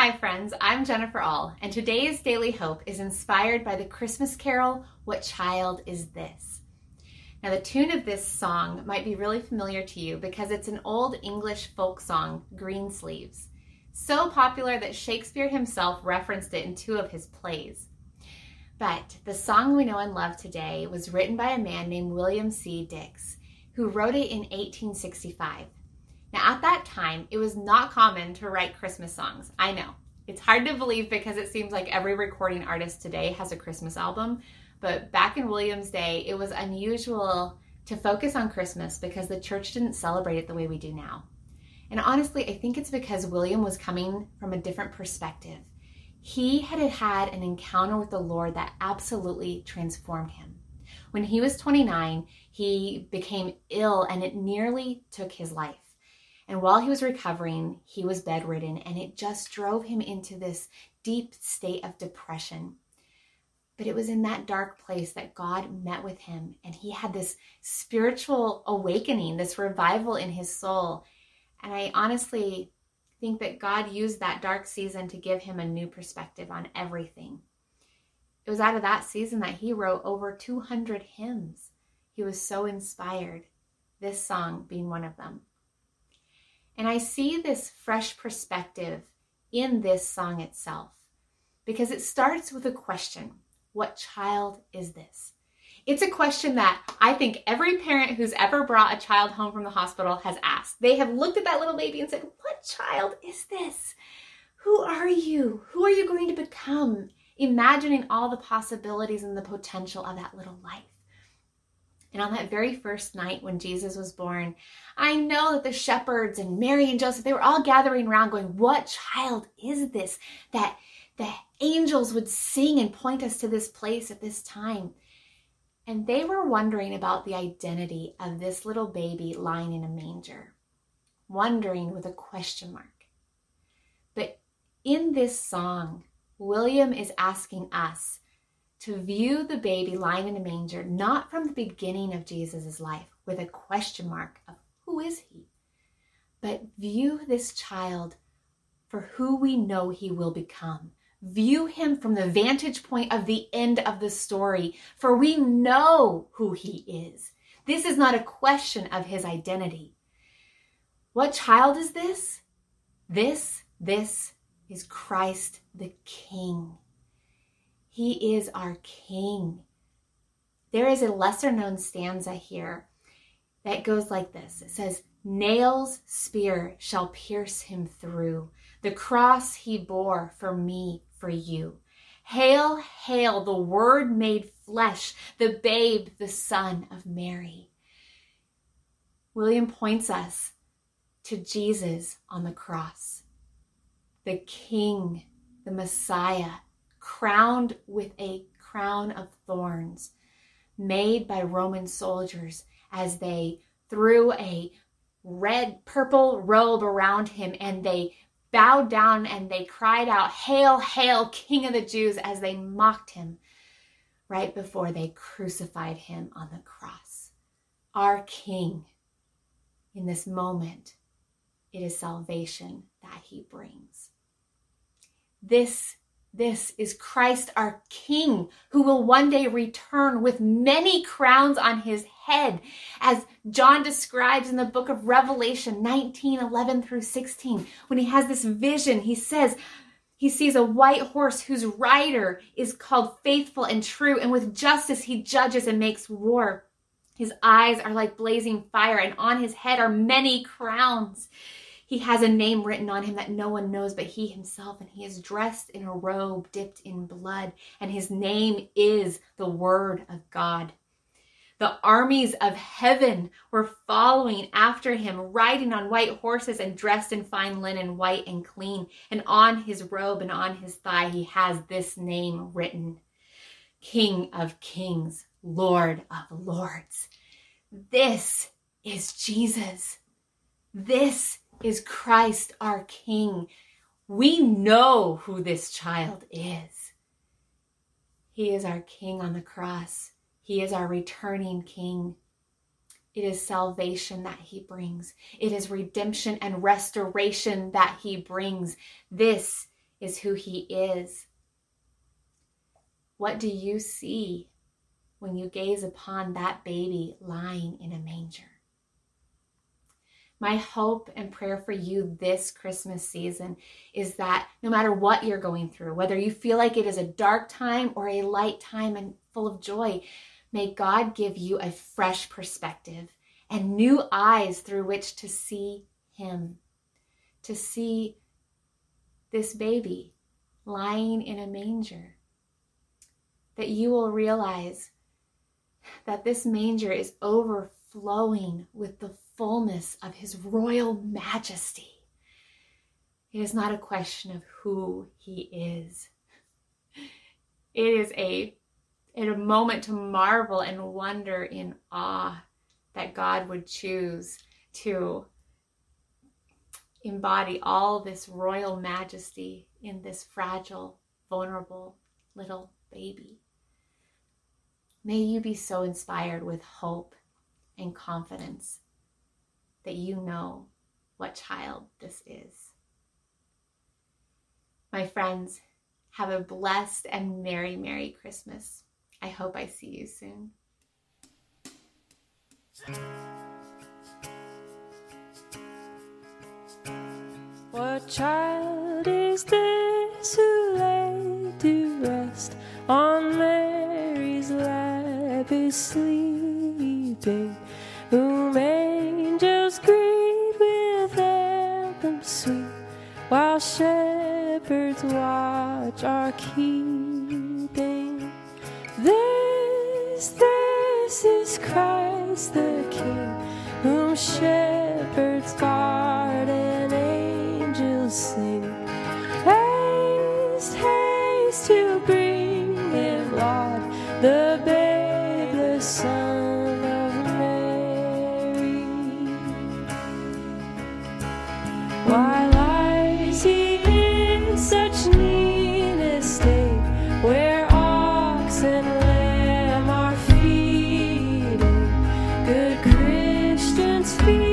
Hi, friends. I'm Jennifer Ahl, and today's Daily Hope is inspired by the Christmas carol, What Child Is This? Now, the tune of this song might be really familiar to you because it's an old English folk song, Greensleeves. So popular that Shakespeare himself referenced it in two of his plays. But the song we know and love today was written by a man named William C. Dix, who wrote it in 1865. Now, at that time, it was not common to write Christmas songs. I know. It's hard to believe because it seems like every recording artist today has a Christmas album. But back in William's day, it was unusual to focus on Christmas because the church didn't celebrate it the way we do now. And honestly, I think it's because William was coming from a different perspective. He had had an encounter with the Lord that absolutely transformed him. When he was 29, he became ill and it nearly took his life. And while he was recovering, he was bedridden, and it just drove him into this deep state of depression. But it was in that dark place that God met with him, and he had this spiritual awakening, this revival in his soul. And I honestly think that God used that dark season to give him a new perspective on everything. It was out of that season that he wrote over 200 hymns. He was so inspired, this song being one of them. And I see this fresh perspective in this song itself because it starts with a question What child is this? It's a question that I think every parent who's ever brought a child home from the hospital has asked. They have looked at that little baby and said, What child is this? Who are you? Who are you going to become? Imagining all the possibilities and the potential of that little life. And on that very first night when Jesus was born, I know that the shepherds and Mary and Joseph, they were all gathering around going, What child is this? That the angels would sing and point us to this place at this time. And they were wondering about the identity of this little baby lying in a manger, wondering with a question mark. But in this song, William is asking us to view the baby lying in a manger not from the beginning of Jesus' life with a question mark of who is he, but view this child for who we know he will become. View him from the vantage point of the end of the story, for we know who he is. This is not a question of his identity. What child is this? This, this is Christ the King. He is our King. There is a lesser known stanza here that goes like this it says, Nails, spear shall pierce him through. The cross he bore for me, for you. Hail, hail, the Word made flesh, the babe, the Son of Mary. William points us to Jesus on the cross, the King, the Messiah, crowned with a crown of thorns made by Roman soldiers as they threw a red purple robe around him and they bowed down and they cried out, Hail, hail, King of the Jews, as they mocked him right before they crucified him on the cross. Our King, in this moment, it is salvation that he brings. This this is Christ our King, who will one day return with many crowns on his head, as John describes in the book of Revelation 19 11 through 16. When he has this vision, he says, he sees a white horse whose rider is called faithful and true, and with justice he judges and makes war. His eyes are like blazing fire, and on his head are many crowns. He has a name written on him that no one knows but he himself, and he is dressed in a robe dipped in blood, and his name is the Word of God. The armies of heaven were following after him, riding on white horses and dressed in fine linen, white and clean. And on his robe and on his thigh, he has this name written King of Kings, Lord of Lords. This is Jesus. This is Christ our King. We know who this child is. He is our King on the cross. He is our returning King. It is salvation that He brings, it is redemption and restoration that He brings. This is who He is. What do you see when you gaze upon that baby lying in a manger? My hope and prayer for you this Christmas season is that no matter what you're going through, whether you feel like it is a dark time or a light time and full of joy, may God give you a fresh perspective and new eyes through which to see Him, to see this baby lying in a manger. That you will realize that this manger is overflowing with the fullness of his royal majesty. It is not a question of who he is. It is a, a moment to marvel and wonder in awe that God would choose to embody all this royal majesty in this fragile, vulnerable little baby. May you be so inspired with hope and confidence that you know what child this is. My friends, have a blessed and merry, merry Christmas. I hope I see you soon. What child is this who lay to rest on Mary's lap is sleeping? Shepherds watch our keeping. This, this is Christ the King, whom shepherds guard and angels sing. Haste, haste to bring him, Lord, the babe, the Son Fear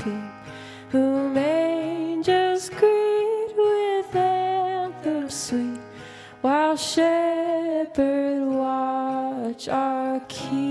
sleeping? Whom angels greet with anthem sweet, while shepherds watch are keeping.